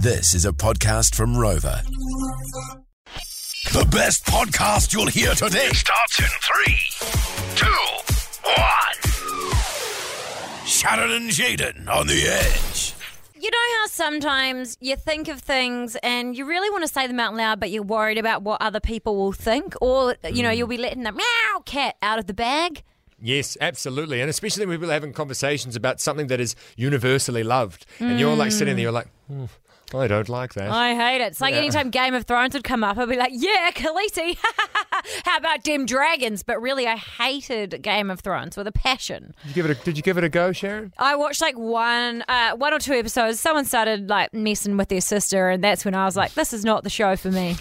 This is a podcast from Rover. The best podcast you'll hear today starts in three, two, one. Sharon and Jaden on the edge. You know how sometimes you think of things and you really want to say them out loud, but you're worried about what other people will think, or you know you'll be letting the meow cat out of the bag. Yes, absolutely. And especially when people are having conversations about something that is universally loved. And you're like sitting there, you're like, "Hmm, I don't like that. I hate it. It's like Yeah. anytime Game of Thrones would come up, I'd be like, "Yeah, Khaleesi." how about dim dragons? But really, I hated Game of Thrones with a passion. Did, you give it a, did you give it a go, Sharon? I watched like one, uh, one or two episodes. Someone started like messing with their sister, and that's when I was like, "This is not the show for me."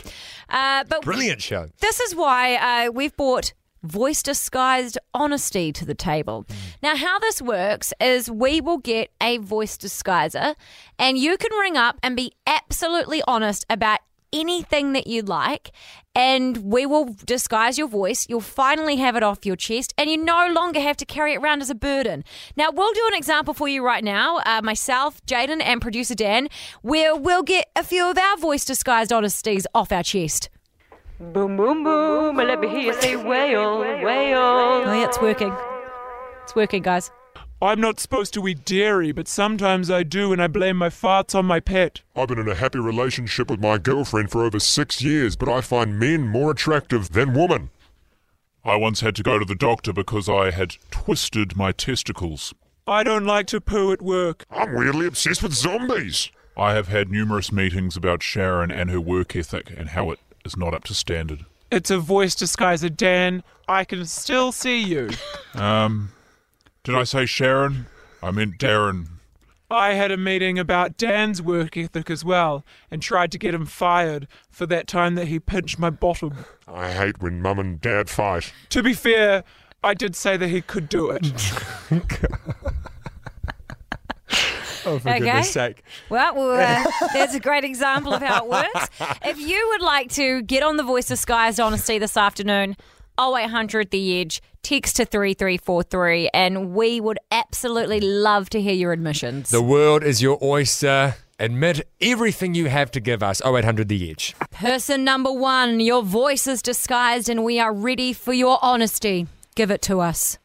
Uh, but Brilliant show. This is why uh, we've brought voice disguised honesty to the table. Now, how this works is we will get a voice disguiser, and you can ring up and be absolutely honest about anything that you like, and we will disguise your voice. You'll finally have it off your chest, and you no longer have to carry it around as a burden. Now, we'll do an example for you right now. Uh, myself, Jaden, and producer Dan, where we'll get a few of our voice disguised honesties off our chest. Boom, boom, boom. Let me hear you say whale, whale. Oh, yeah, it's working. It's working, guys. I'm not supposed to eat dairy, but sometimes I do, and I blame my farts on my pet. I've been in a happy relationship with my girlfriend for over six years, but I find men more attractive than women. I once had to go to the doctor because I had twisted my testicles. I don't like to poo at work. I'm weirdly obsessed with zombies. I have had numerous meetings about Sharon and her work ethic and how it is not up to standard. It's a voice disguiser, Dan. I can still see you. Um, did I say Sharon? I meant Darren. I had a meeting about Dan's work ethic as well, and tried to get him fired for that time that he pinched my bottom. I hate when mum and dad fight. To be fair, I did say that he could do it. Oh, for Okay. goodness sake. Well, well uh, there's a great example of how it works. If you would like to get on the voice disguised honesty this afternoon, 0800 The Edge, text to 3343, and we would absolutely love to hear your admissions. The world is your oyster. Admit everything you have to give us. 0800 The Edge. Person number one, your voice is disguised, and we are ready for your honesty. Give it to us.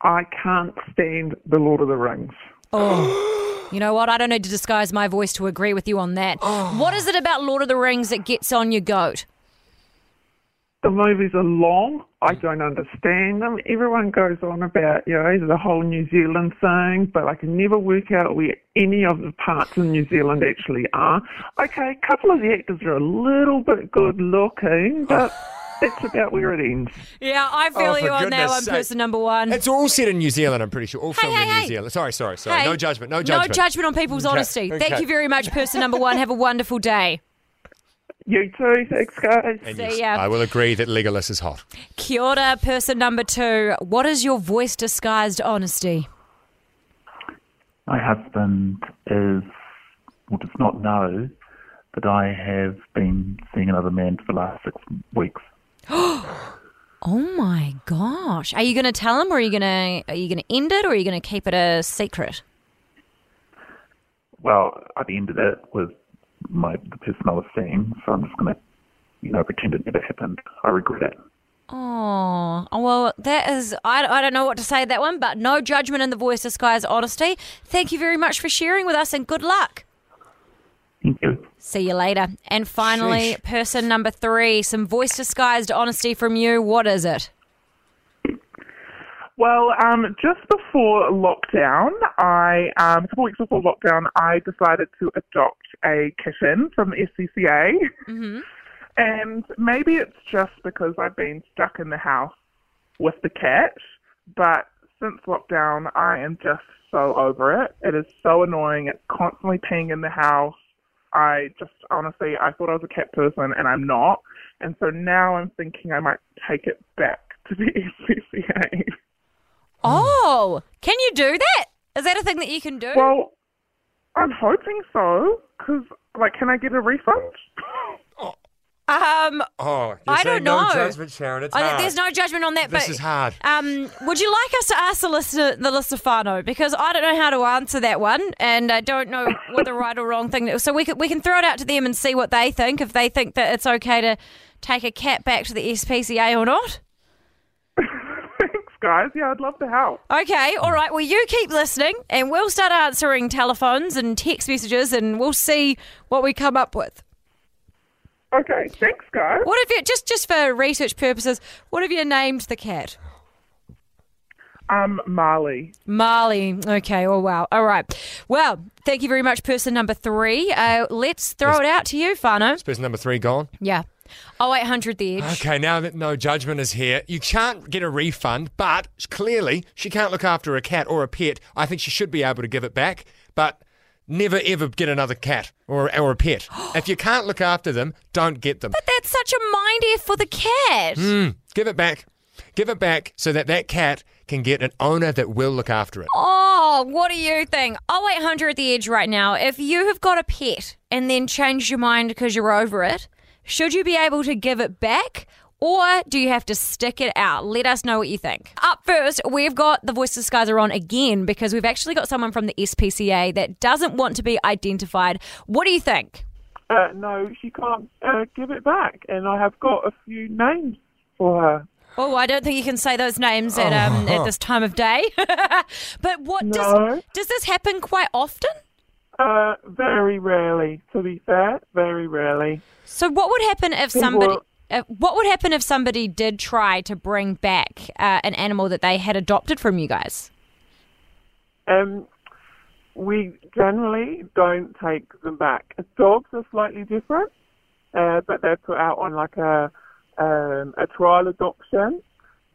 I can't stand The Lord of the Rings. You know what? I don't need to disguise my voice to agree with you on that. Oh. What is it about Lord of the Rings that gets on your goat? The movies are long. I don't understand them. Everyone goes on about, you know, the whole New Zealand thing, but I can never work out where any of the parts in New Zealand actually are. Okay, a couple of the actors are a little bit good looking, but that's about where it ends. Yeah, I oh, feel Oh, for you on that goodness one, sake. person number one. It's all set in New Zealand, I'm pretty sure. All filmed hey, in New hey. Zealand. Sorry, sorry, sorry. Hey, no judgment. No judgment. No judgment on people's honesty. Thank okay. you very much, person number one. Have a wonderful day. You too, thanks guys. And See yes, ya. I will agree that Legolas is hot. Kia ora, person number two. What is your voice disguised honesty? My husband is, well, does not know that I have been seeing another man for the last six weeks. Oh my gosh! Are you going to tell him, or are you going to are you going to end it, or are you going to keep it a secret? Well, I've ended it with my the person I was seeing, so I'm just going to, you know, pretend it never happened. I regret it. Oh, well, that is I, I don't know what to say to that one, but no judgment in the voice disguised honesty. Thank you very much for sharing with us, and good luck. Thank you. See you later. And finally, Sheesh. person number three, some voice disguised honesty from you. What is it? Well, um, just before lockdown, I um, a couple weeks before lockdown, I decided to adopt a kitten from the SPCA, Mm-hmm. and maybe it's just because I've been stuck in the house with the cat, but since lockdown, I am just so over it. It is so annoying. It's constantly peeing in the house. I just honestly, I thought I was a cat person, and I'm not. And so now I'm thinking I might take it back to the SPCA. Oh, can you do that? Is that a thing that you can do? Well, I'm hoping so, because, like, can I get a refund? Um, Oh, I don't no know. judgment, Sharon. It's I, hard. there's no judgment on that. This but, is hard. Um, would you like us to ask the listener, the Listafano? Because I don't know how to answer that one, and I don't know what the right or wrong thing. So we can we can throw it out to them and see what they think. If they think that it's okay to take a cat back to the SPCA or not. Thanks, guys. Yeah, I'd love to help. Okay, all right. Well, you keep listening, and we'll start answering telephones and text messages, and we'll see what we come up with. Okay, thanks, guys. What have you just just for research purposes? What have you named the cat? Um, Marley. Marley. Okay. Oh wow. All right. Well, thank you very much, person number three. Uh, let's throw it out to you, Fano. Person number three gone. Yeah. Oh eight hundred the edge. Okay, now that no judgment is here, you can't get a refund, but clearly she can't look after a cat or a pet. I think she should be able to give it back, but never ever get another cat or, or a pet. if you can't look after them, don't get them. But that's such a mind F for the cat. Mm, give it back. Give it back so that that cat can get an owner that will look after it. Oh, what do you think? Oh eight hundred at the edge right now. If you have got a pet and then changed your mind because you're over it, should you be able to give it back? Or do you have to stick it out? Let us know what you think. Up first, we've got the Voice Disguiser on again because we've actually got someone from the SPCA that doesn't want to be identified. What do you think? Uh, no, she can't uh, give it back, and I have got a few names for her. Oh, I don't think you can say those names at um, at this time of day. but what No. does does this happen quite often? Uh, very rarely, to be fair, very rarely. So what would happen if People- somebody uh, what would happen if somebody did try to bring back uh, an animal that they had adopted from you guys? Um, we generally don't take them back. Dogs are slightly different, uh, but they're put out on like a um, a trial adoption.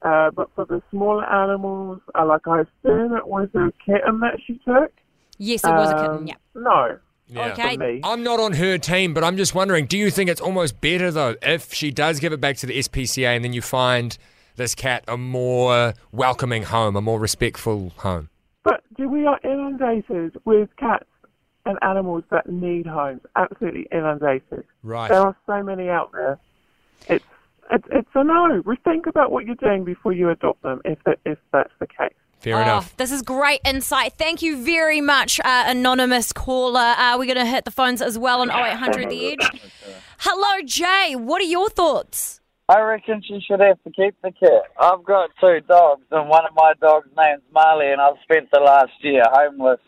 Uh, but for the smaller animals, uh, like I assume it was a kitten that she took. Yes, it was a Um, kitten. Yeah. No. Yeah. Okay. I'm not on her team, but I'm just wondering do you think it's almost better, though, if she does give it back to the SPCA and then you find this cat a more welcoming home, a more respectful home? But do we are inundated with cats and animals that need homes. Absolutely inundated. Right. There are so many out there. It's it's, it's a no. Think about what you're doing before you adopt them. If that, if that's the case. Fair Oh, enough. this is great insight. Thank you very much, uh, anonymous caller. Uh, we're going to hit the phones as well on 0800 The Edge. Hello, Jay. What are your thoughts? I reckon she should have to keep the cat. I've got two dogs, and one of my dogs' name's Marley, and I've spent the last year homeless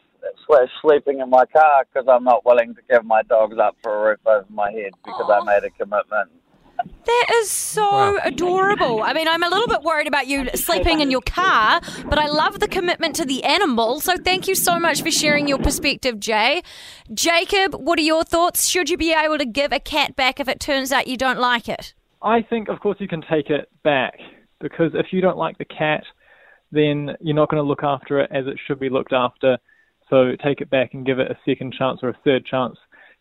slash sleeping in my car because I'm not willing to give my dogs up for a roof over my head because I made a commitment. That is so adorable. I mean, I'm a little bit worried about you sleeping in your car, but I love the commitment to the animal. So thank you so much for sharing your perspective, Jay. Jacob, what are your thoughts? Should you be able to give a cat back if it turns out you don't like it? I think, of course, you can take it back because if you don't like the cat, then you're not going to look after it as it should be looked after. So take it back and give it a second chance or a third chance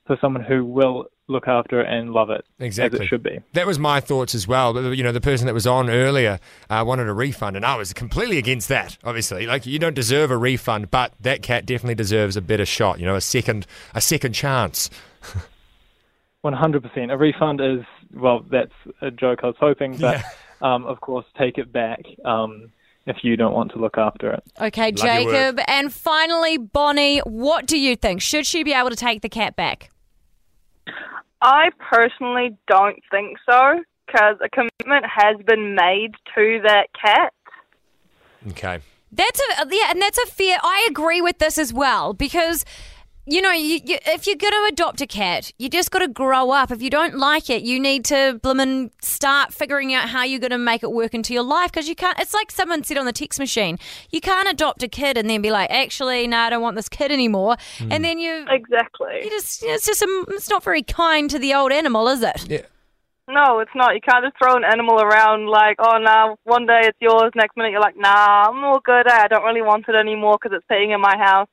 for someone who will look after it and love it Exactly. as it should be. That was my thoughts as well. But you know, the person that was on earlier uh, wanted a refund, and I was completely against that. Obviously, like you don't deserve a refund, but that cat definitely deserves a better shot. You know, a second, a second chance. 100%. A refund is, well, that's a joke I was hoping, but um, of course, take it back um, if you don't want to look after it. Okay, Love Jacob. And finally, Bonnie, what do you think? Should she be able to take the cat back? I personally don't think so because a commitment has been made to that cat. Okay. That's a yeah, and that's a fair. I agree with this as well because. You know, you, you, if you're going to adopt a cat, you just got to grow up. If you don't like it, you need to blimmin' start figuring out how you're going to make it work into your life because you can't. It's like someone said on the text machine, you can't adopt a kid and then be like, actually, no, I don't want this kid anymore. Hmm. And then you exactly. You just it's just a, it's not very kind to the old animal, is it? Yeah. No, it's not. You can't just throw an animal around like, oh, now one day it's yours, next minute you're like, nah, I'm all good. Eh, I don't really want it anymore because it's staying in my house.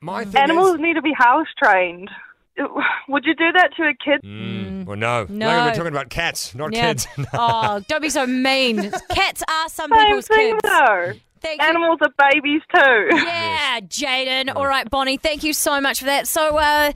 My thing Animals need to be house trained. Would you do that to a kid? Mm, well, no. No. Like we're talking about cats, not Yeah. kids. oh, don't be so mean. Cats are some Same people's thing, kids. though. Thank Animals are babies too. Yeah, Jaden. All right, Bonnie, thank you so much for that. So, uh,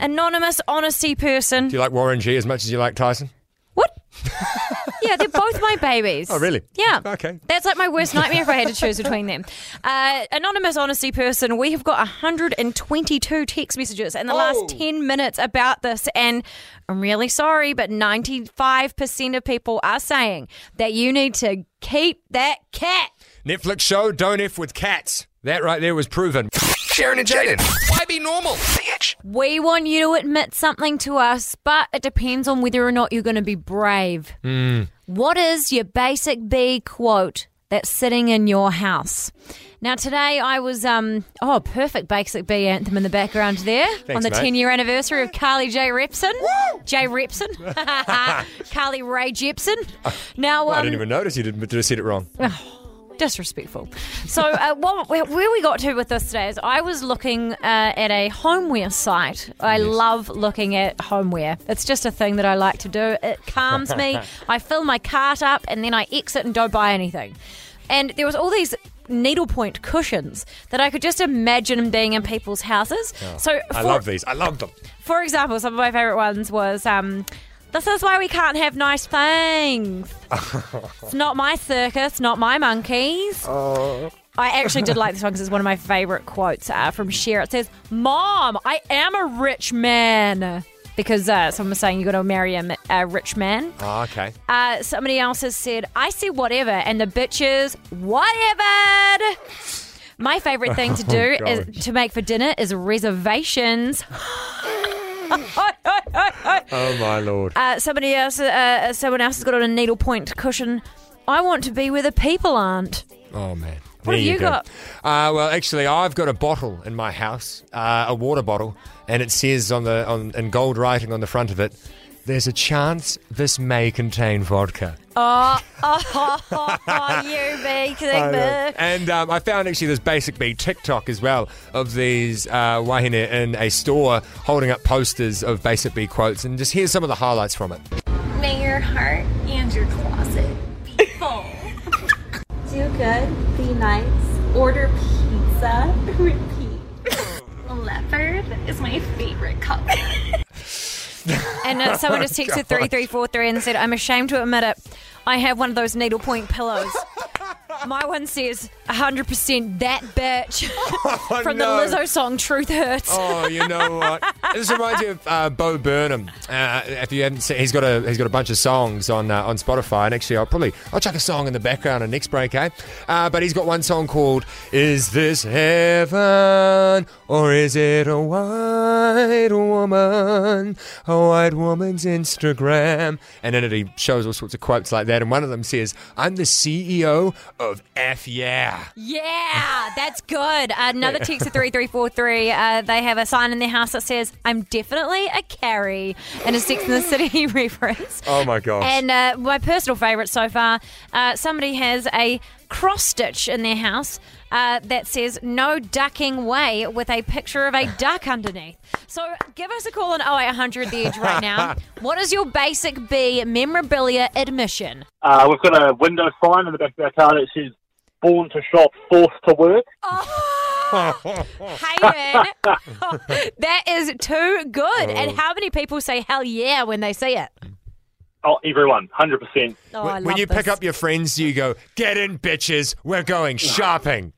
anonymous honesty person. Do you like Warren G as much as you like Tyson? Yeah, they're both my babies. Oh, really? Yeah. Okay. That's like my worst nightmare if I had to choose between them. Uh, anonymous honesty person, we have got 122 text messages in the Oh. last 10 minutes about this, and I'm really sorry, but 95% of people are saying that you need to keep that cat. Netflix show Don't F with Cats. That right there was proven. Sharon and Jaden. Why be normal? Bitch. We want you to admit something to us, but it depends on whether or not you're going to be brave. Hmm. What is your basic B quote that's sitting in your house? Now today I was um oh perfect basic B anthem in the background there on the mate. 10 year anniversary of Carly J Repson. J Repson. Carly Rae Jepsen. Now um, I didn't even notice you did, just said it wrong. Disrespectful. So, uh, what, where, we got to with this today is I was looking uh, at a homeware site. I love looking at homeware. It's just a thing that I like to do. It calms me. I fill my cart up and then I exit and don't buy anything. And there was all these needlepoint cushions that I could just imagine being in people's houses. So, I love these. I love them. for example, some of my favorite ones was um, this is why we can't have nice things. it's not my circus, not my monkeys. I actually did like this one because it's one of my favorite quotes uh, from Cher. It says, Mom, I am a rich man. Because uh, someone was saying you got to marry a, a rich man. Oh, okay. Uh, somebody else has said, I say whatever, and the bitches, whatever. My favorite thing to do Oh, is to make for dinner is reservations. Oh my lord. Uh, somebody else, uh, someone else has got on a needlepoint cushion. I want to be where the people aren't. Oh man. What There have you go. got? Uh, well, actually, I've got a bottle in my house, uh, a water bottle, and it says on the on in gold writing on the front of it, "There's a chance this may contain vodka." Oh, oh, oh, oh, you be I know. big And um, I found actually this Basic B TikTok as well of these uh, wahine in a store holding up posters of Basic B quotes, and just here's some of the highlights from it. May your heart and your closet be full. Do good, be nice, order pizza, repeat. Leopard is my favorite color. And uh, someone just texted 3343 and said, I'm ashamed to admit it. I have one of those needlepoint pillows. My one says 100% that bitch from no. the Lizzo song Truth Hurts. Oh, you know what? this reminds me of uh, Bo Burnham. Uh, if you haven't seen, he's got a he's got a bunch of songs on uh, on Spotify, and actually, I'll probably I'll chuck a song in the background in next break, eh? Uh, but he's got one song called "Is This Heaven or Is It a White Woman? A White Woman's Instagram?" And in it, he shows all sorts of quotes like that, and one of them says, "I'm the CEO of F Yeah." Yeah, that's good. Another text of 3343. Uh, they have a sign in their house that says, I'm definitely a Carrie, and a Sex in the City reference. Oh my gosh! And uh, my personal favourite so far, uh, somebody has a cross stitch in their house uh, that says "No ducking way" with a picture of a duck underneath. So give us a call on 0800 The Edge right now. what is your basic B memorabilia admission? Uh, we've got a window sign in the back of our car that says "Born to shop, forced to work." Hayden, that is too good. And how many people say hell yeah when they see it? Oh, everyone, hundred percent. Oh, when when love you this. pick up your friends, you go, "Get in, bitches! We're going shopping."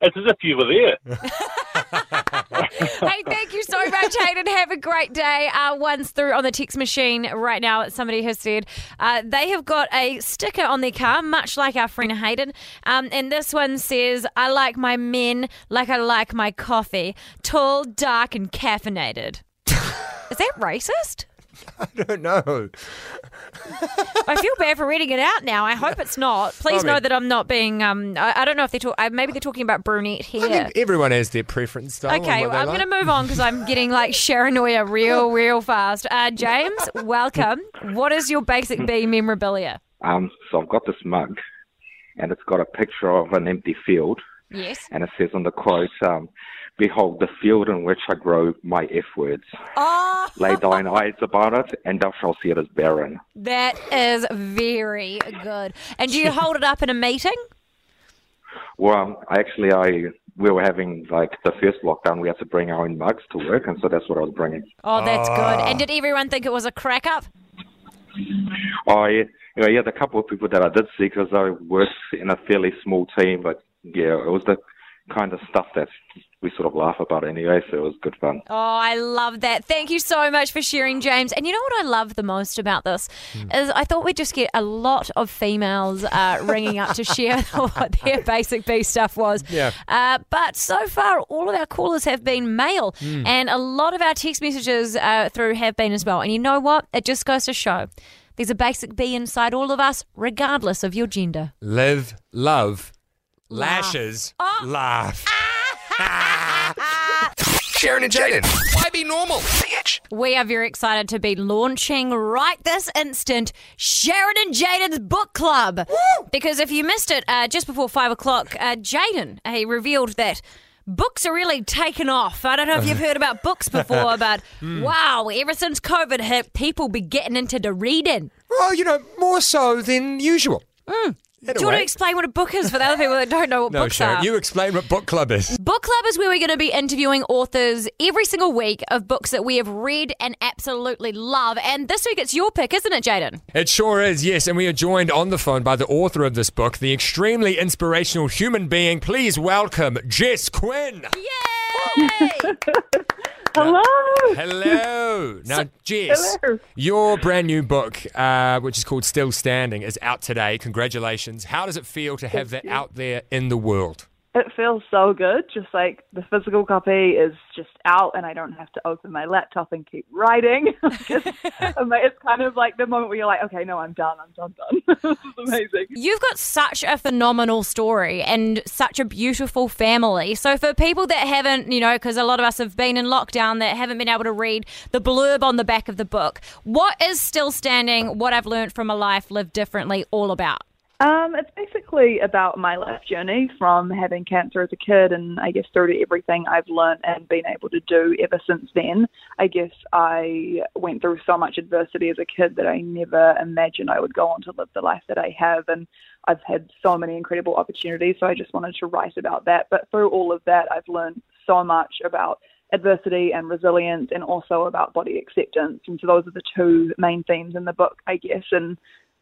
It's as if you were there. hey, thank you so much, Hayden. Have a great day. Uh, one's through on the text machine right now. Somebody has said uh, they have got a sticker on their car, much like our friend Hayden. Um, and this one says, I like my men like I like my coffee tall, dark, and caffeinated. Is that racist? I don't know. I feel bad for reading it out now. I hope it's not. Please I know mean- that I'm not being. Um, I, I don't know if they're talking. Uh, maybe they're talking about brunette I hair. think everyone has their preference, though. on Okay, what well, I'm like. going to move on because I'm getting like Sharanoia real, real fast. Uh, James, welcome. What is your basic B memorabilia? Um, so I've got this mug, and it's got a picture of an empty field, Yes. and it says on the quote, um, "Behold the field in which I grow my F words. Oh, ah. Lay thine eyes upon it, and thou shalt see it as barren." that is very good. And do you hold it up in a meeting? Well, I actually, I we were having like the first lockdown. We had to bring our own mugs to work, and so that's what I was bringing. Oh, that's ah. good. And did everyone think it was a crack up? I, you know, yeah, the couple of people that I did see because I worked in a fairly small team, but yeah, it was the kind of stuff that we sort of laugh about it anyway, so it was good fun. Oh, I love that. Thank you so much for sharing, James. And you know what I love the most about this is I thought we'd just get a lot of females uh, ringing up to share what their basic B stuff was. Yeah. Uh, but so far, all of our callers have been male, Mm. and a lot of our text messages uh, through have been as well. And you know what? It just goes to show there's a basic B inside all of us, regardless of your gender. Live, love, lashes, Oh. laugh. Sharon and Jaden. Why be normal? Bitch. We are very excited to be launching right this instant Sharon and Jaden's book club. Because if you missed it uh, just before five o'clock, uh, Jaden he revealed that. Books are really taken off. I don't know if you've heard about books before, but Hmm. wow, ever since COVID hit, people be getting into the reading. Well, you know, more so than usual. Do you want to explain what a book is for the other people that don't know what No, books Sharon, are? you explain what book club is. Book Club is where we're going to be interviewing authors every single week of books that we have read and absolutely love. And this week it's your pick, isn't it, Jaden? It sure is, yes. And we are joined on the phone by the author of this book, the extremely inspirational human being. Please welcome Jess Quinn. Hello. Hello. Now, Jess, Hello. your brand new book, uh, which is called Still Standing, is out today. Congratulations. How does it feel to have that out there in the world? It feels so good. Just like the physical copy is just out, and I don't have to open my laptop and keep writing. it's, it's kind of like the moment where you're like, okay, no, I'm done. I'm done. Done. this is amazing. You've got such a phenomenal story and such a beautiful family. So, for people that haven't, you know, because a lot of us have been in lockdown that haven't been able to read the blurb on the back of the book, what is Still Standing, What I've Learned from a Life Lived Differently all about? Um, it's basically about my life journey from having cancer as a kid and I guess through to everything I've learned and been able to do ever since then. I guess I went through so much adversity as a kid that I never imagined I would go on to live the life that I have and I've had so many incredible opportunities so I just wanted to write about that. But through all of that I've learned so much about adversity and resilience and also about body acceptance. And so those are the two main themes in the book, I guess. And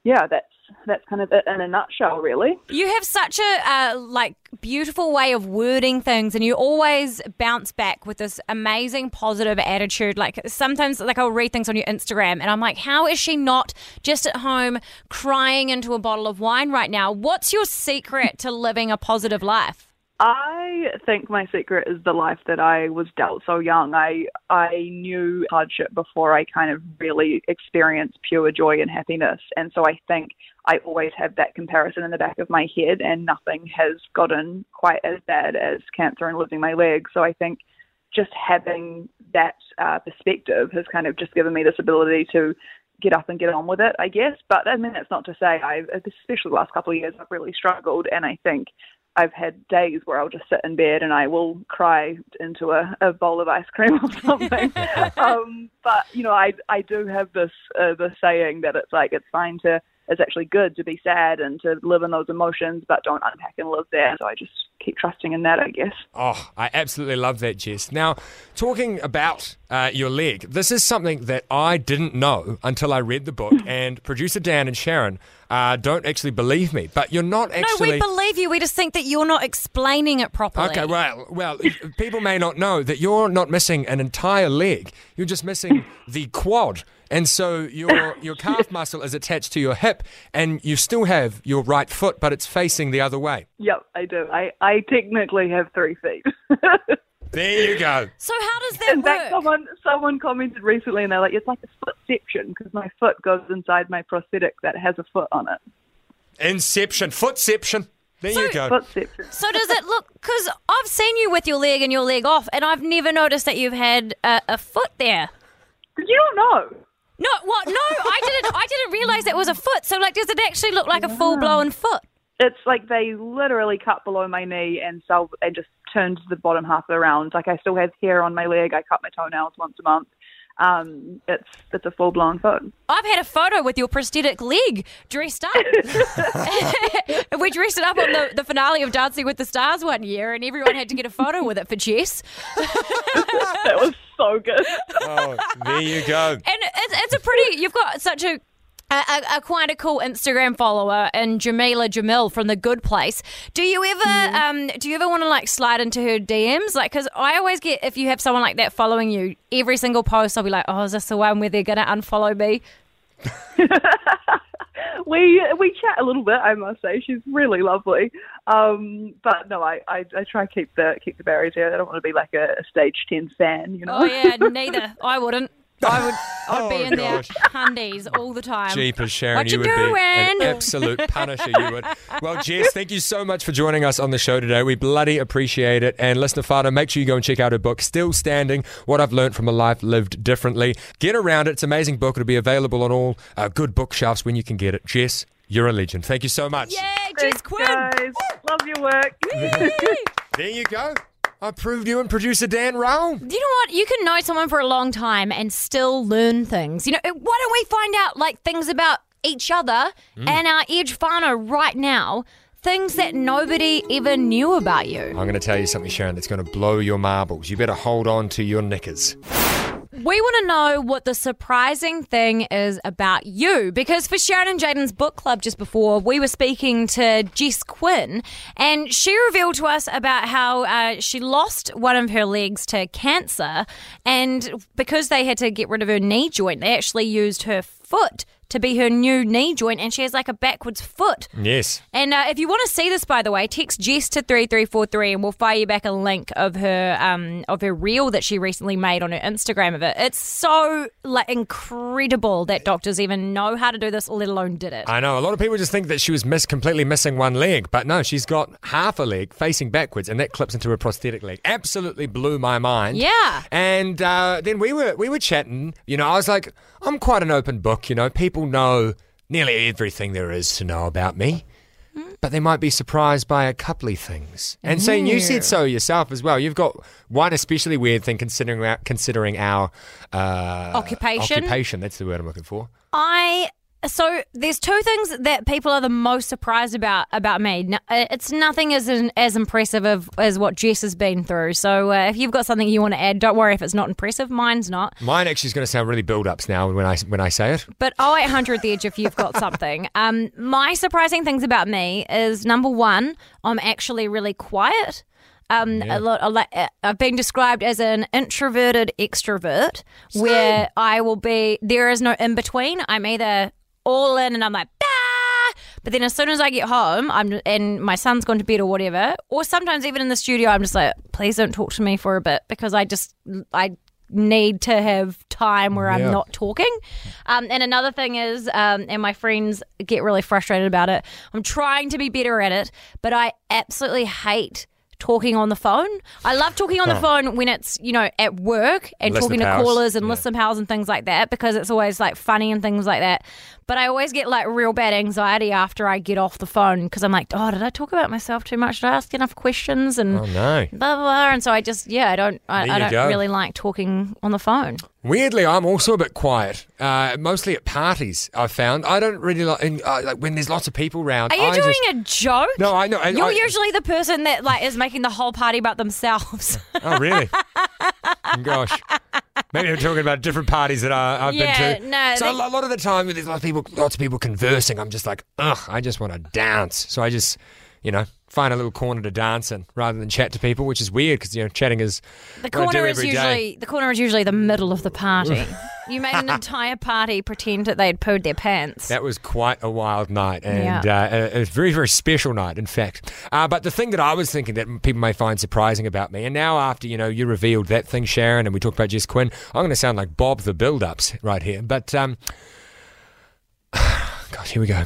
yeah, that's that's kind of it in a nutshell, really. You have such a uh, like beautiful way of wording things, and you always bounce back with this amazing positive attitude. Like sometimes, like I'll read things on your Instagram, and I'm like, how is she not just at home crying into a bottle of wine right now? What's your secret to living a positive life? I think my secret is the life that I was dealt so young. I I knew hardship before I kind of really experienced pure joy and happiness, and so I think I always have that comparison in the back of my head, and nothing has gotten quite as bad as cancer and losing my leg. So I think just having that uh, perspective has kind of just given me this ability to get up and get on with it, I guess. But I mean, that's not to say I've, especially the last couple of years, I've really struggled, and I think I've had days where I'll just sit in bed and I will cry into a, a bowl of ice cream or something. um, but you know, I I do have this uh, this saying that it's like it's fine to it's actually good to be sad and to live in those emotions, but don't unpack and live there. So I just keep trusting in that, I guess. Oh, I absolutely love that, Jess. Now, talking about uh, your leg, this is something that I didn't know until I read the book, and producer Dan and Sharon uh, don't actually believe me. But you're not actually. no, we believe you. We just think that you're not explaining it properly. Okay, well, well, people may not know that you're not missing an entire leg. You're just missing the quad, and so your your calf muscle is attached to your hip, and you still have your right foot, but it's facing the other way. Yep, I do. I, I technically have three feet. There you go. So how does that In work? fact, someone someone commented recently, and they're like, "It's like a footception because my foot goes inside my prosthetic that has a foot on it." Inception, footception. There you go. Footception. So does it look? Because I've seen you with your leg and your leg off, and I've never noticed that you've had a, a foot there. Did you not know? No, what? No, I didn't. I didn't realize it was a foot. So, like, does it actually look like a full blown foot? It's like they literally cut below my knee and so and just turned the bottom half around. Like I still have hair on my leg. I cut my toenails once a month. Um, it's it's a full blown foot. I've had a photo with your prosthetic leg dressed up. we dressed it up on the, the finale of Dancing with the Stars one year, and everyone had to get a photo with it for Jess. that was so good. Oh, there you go. And it's, it's a pretty. You've got such a. a, a, a quite a cool Instagram follower and Jameela Jamil from the Good Place. Do you ever um do you ever want to like slide into her DMs? Like, because I always get if you have someone like that following you, every single post I'll be like, oh, is this the one where they're gonna unfollow me? we we chat a little bit. I must say, she's really lovely. Um, but no, I, I, I try and keep the keep the barriers there. I don't want to be like a, a stage ten fan, you know. Oh yeah, neither. I wouldn't. I would. I'd be Oh, in there gosh. hundies all the time. Jeepers, Sharon, What you, you would be an absolute punisher. You would. Well, Jess, thank you so much for joining us on the show today. We bloody appreciate it. And listener Fada, make sure you go and check out her book, Still Standing: What I've Learned from a Life Lived Differently. Get around it. It's an amazing book. It'll be available on all uh, good bookshelves when you can get it. Jess, you're a legend. Thank you so much. Yeah, Jess Quinn. Guys, love your work. There you go. I proved you and producer Dan wrong. You know what? You can know someone for a long time and still learn things. You know, why don't we find out like things about each other Mm. and our Edge Whānau right now? Things that nobody ever knew about you. I'm going to tell you something, Sharon, that's going to blow your marbles. You better hold on to your knickers. We want to know what the surprising thing is about you because for Sharon and Jaden's book club just before, we were speaking to Jess Quinn and she revealed to us about how uh, she lost one of her legs to cancer and because they had to get rid of her knee joint, they actually used her foot to be her new knee joint and she has like a backwards foot. Yes. And uh, if you want to see this, by the way, text Jess to three three four three, and we'll fire you back a link of her um, of her reel that she recently made on her Instagram of it. It's so like incredible that doctors even know how to do this, let alone did it. I know. A lot of people just think that she was miss completely missing one leg, but no, she's got half a leg facing backwards, and that clips into a prosthetic leg. Absolutely blew my mind. Yeah. And uh, then we were we were chatting. You know, I was like, I'm quite an open book. You know, people know nearly everything there is to know about me. But they might be surprised by a couple of things. And saying you said so yourself as well. You've got one especially weird thing considering our, considering our uh, Occupation? Occupation. That's the word I'm looking for. I so there's two things that people are the most surprised about about me. Uh, It's nothing as as impressive of, as what Jess has been through. So uh, if you've got something you want to add, don't worry if it's not impressive. Mine's not. Mine actually is going to sound really build-ups now when I when I say it. But 0800 the edge if you've got something. Um, my surprising things about me is number one, I'm actually really quiet. Um, a lot, a lot, uh, I've been described as an introverted extrovert, where I will be. There is no in between. I'm either all in and I'm like, "Ah!" but then as soon as I get home, I'm and my son's gone to bed or whatever, or sometimes even in the studio, I'm just like, please don't talk to me for a bit because I just I need to have time where I'm not talking. Um, and another thing is, um, and my friends get really frustrated about it. I'm trying to be better at it, but I absolutely hate talking on the phone. I love talking on the Huh. phone when it's you know at work and Listener talking to callers and Yeah. listener pals and things like that because it's always like funny and things like that. But I always get like real bad anxiety after I get off the phone because I'm like, oh, did I talk about myself too much? Did I ask enough questions? And Oh no. blah blah. blah. And so I just yeah, I don't I, I don't go. really like talking on the phone. Weirdly, I'm also a bit quiet. Uh, mostly at parties. I've found I don't really like, in, uh, like when there's lots of people around. Are you I doing just- a joke? No, I know. I- You're I- usually the person that like is making the whole party about themselves. Oh really? Gosh. Maybe I'm talking about different parties that I, I've Yeah, been to. no, So they- a lot of the time, there's lots of people, lots of people conversing. I'm just like, ugh, I just want to dance. So I just, you know, find a little corner to dance in rather than chat to people, which is weird because you know, chatting is The what I do corner is every day. usually the corner is usually the middle of the party. you made an entire party pretend that they'd pooed their pants. That was quite a wild night and Yeah. uh, a, a very, very special night, in fact. Uh, but the thing that I was thinking that people may find surprising about me, and now after you know you revealed that thing, Sharon, and we talked about Jess Quinn, I'm going to sound like Bob the build-ups right here. But um, gosh, here we go.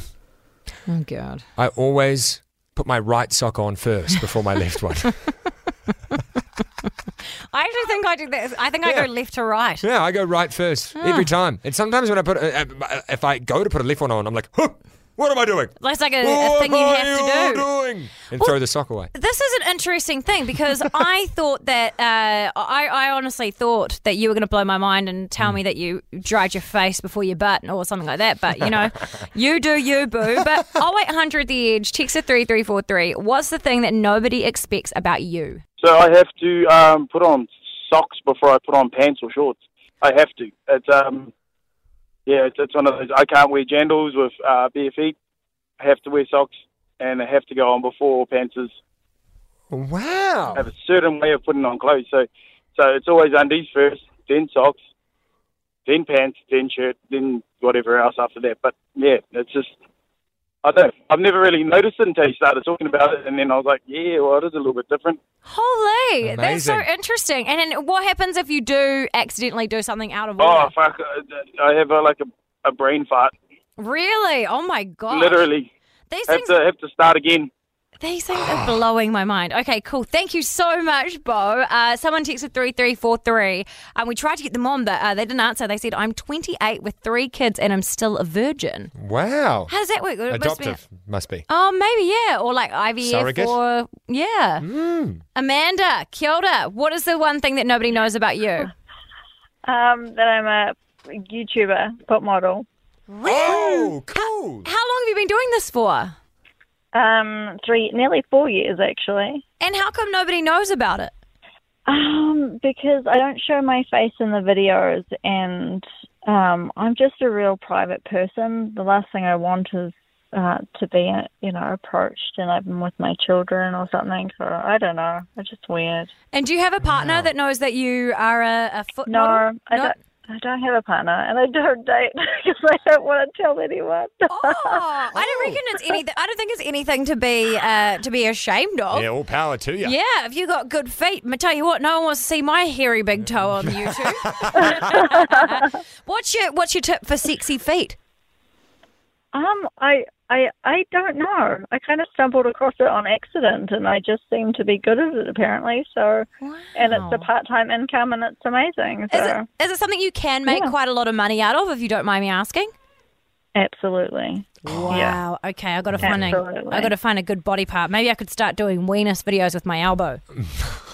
Oh God. I always put my right sock on first before my left one. I actually think I do that. I think I go left to right. yeah, I go right first every time. And sometimes when I put, a, uh, if I go to put a left one on, I'm like, what am I doing? That's like a, a thing you are have to do. doing? And throw the sock away. This is an interesting thing because I thought that uh, I, I honestly thought that you were going to blow my mind and Hmm. tell me that you dried your face before your butt or something like that. But you know, you do you, boo. But 0800 the edge, text at three three four three. What's the thing that nobody expects about you? So I have to um, put on socks before I put on pants or shorts. I have to. It's um, yeah, it's, it's one of those. I can't wear jandals with uh, bare feet. I have to wear socks, and I have to go on before pantsers. Wow. I have a certain way of putting on clothes. So, so it's always undies first, then socks, then pants, then shirt, then whatever else after that. But yeah, it's just I don't. I've never really noticed it until you started talking about it, and then I was like, yeah, well, it is a little bit different. Holy, that's so interesting. And then what happens if you do accidentally do something out of oh, order? Oh fuck! I have a, like a, a brain fart. Really? Oh my god. Literally, These have things to have to start again. These things are blowing my mind. Okay, cool. Thank you so much, Bo. Uh, someone texted 3343. Um, we tried to get them on, but uh, they didn't answer. They said, I'm 28 with three kids and I'm still a virgin. Wow. How does that work? It must be- Adoptive must be. Oh, maybe, yeah. Or like IVF Surrogate? Or. Yeah. Amanda, kia ora. What is the one thing that nobody knows about you? Um, that I'm a YouTuber, pop model. Oh, cool. How long have you been doing this for? Um, three, nearly four years actually. And how come nobody knows about it? Um, because I don't show my face in the videos, and um, I'm just a real private person. The last thing I want is uh, to be, uh, you know, approached, and I'm with my children or something. So I don't know. It's just weird. And do you have a partner that knows that you are a, a foot No, model? I don't. I don't have a partner, and I don't date because I don't want to tell anyone. Oh, I don't reckon it's anything. I don't think it's anything to be uh, to be ashamed of. Yeah, all power to you. Yeah, if you got good feet, I tell you what, no one wants to see my hairy big toe on YouTube. what's your What's your tip for sexy feet? Um, I, I, I don't know. I kind of stumbled across it on accident, and I just seem to be good at it apparently. So, wow. and it's a part-time income, and it's amazing. So, Is it Is it something you can make Yeah. quite a lot of money out of? If you don't mind me asking. absolutely. Wow. Okay, I got to find Absolutely. I got to find a good body part. Maybe I could start doing weenus videos with my elbow.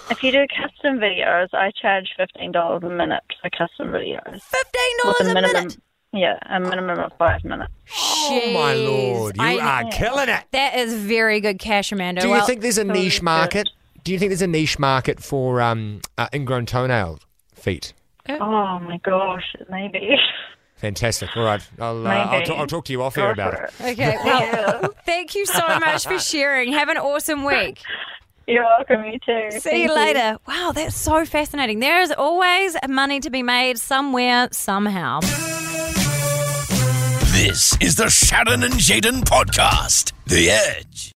If you do custom videos, I charge fifteen dollars a minute for custom videos. Fifteen dollars a minute. Yeah, a minimum of five minutes. Oh, my lord. You I- are killing it. That is very good cash, Amanda. Do you Well- think there's a niche market? Do you think there's a niche market for um, uh, ingrown toenail feet? Oh my gosh, maybe. Fantastic. All right. I'll, uh, I'll, Maybe. talk, I'll talk to you off air about it. Okay, well, thank you so much for sharing. Have an awesome week. You're welcome. You too. See Thank you later. Wow, that's so fascinating. There is always money to be made somewhere, somehow. This is the Sharon and Jaden podcast. The Edge.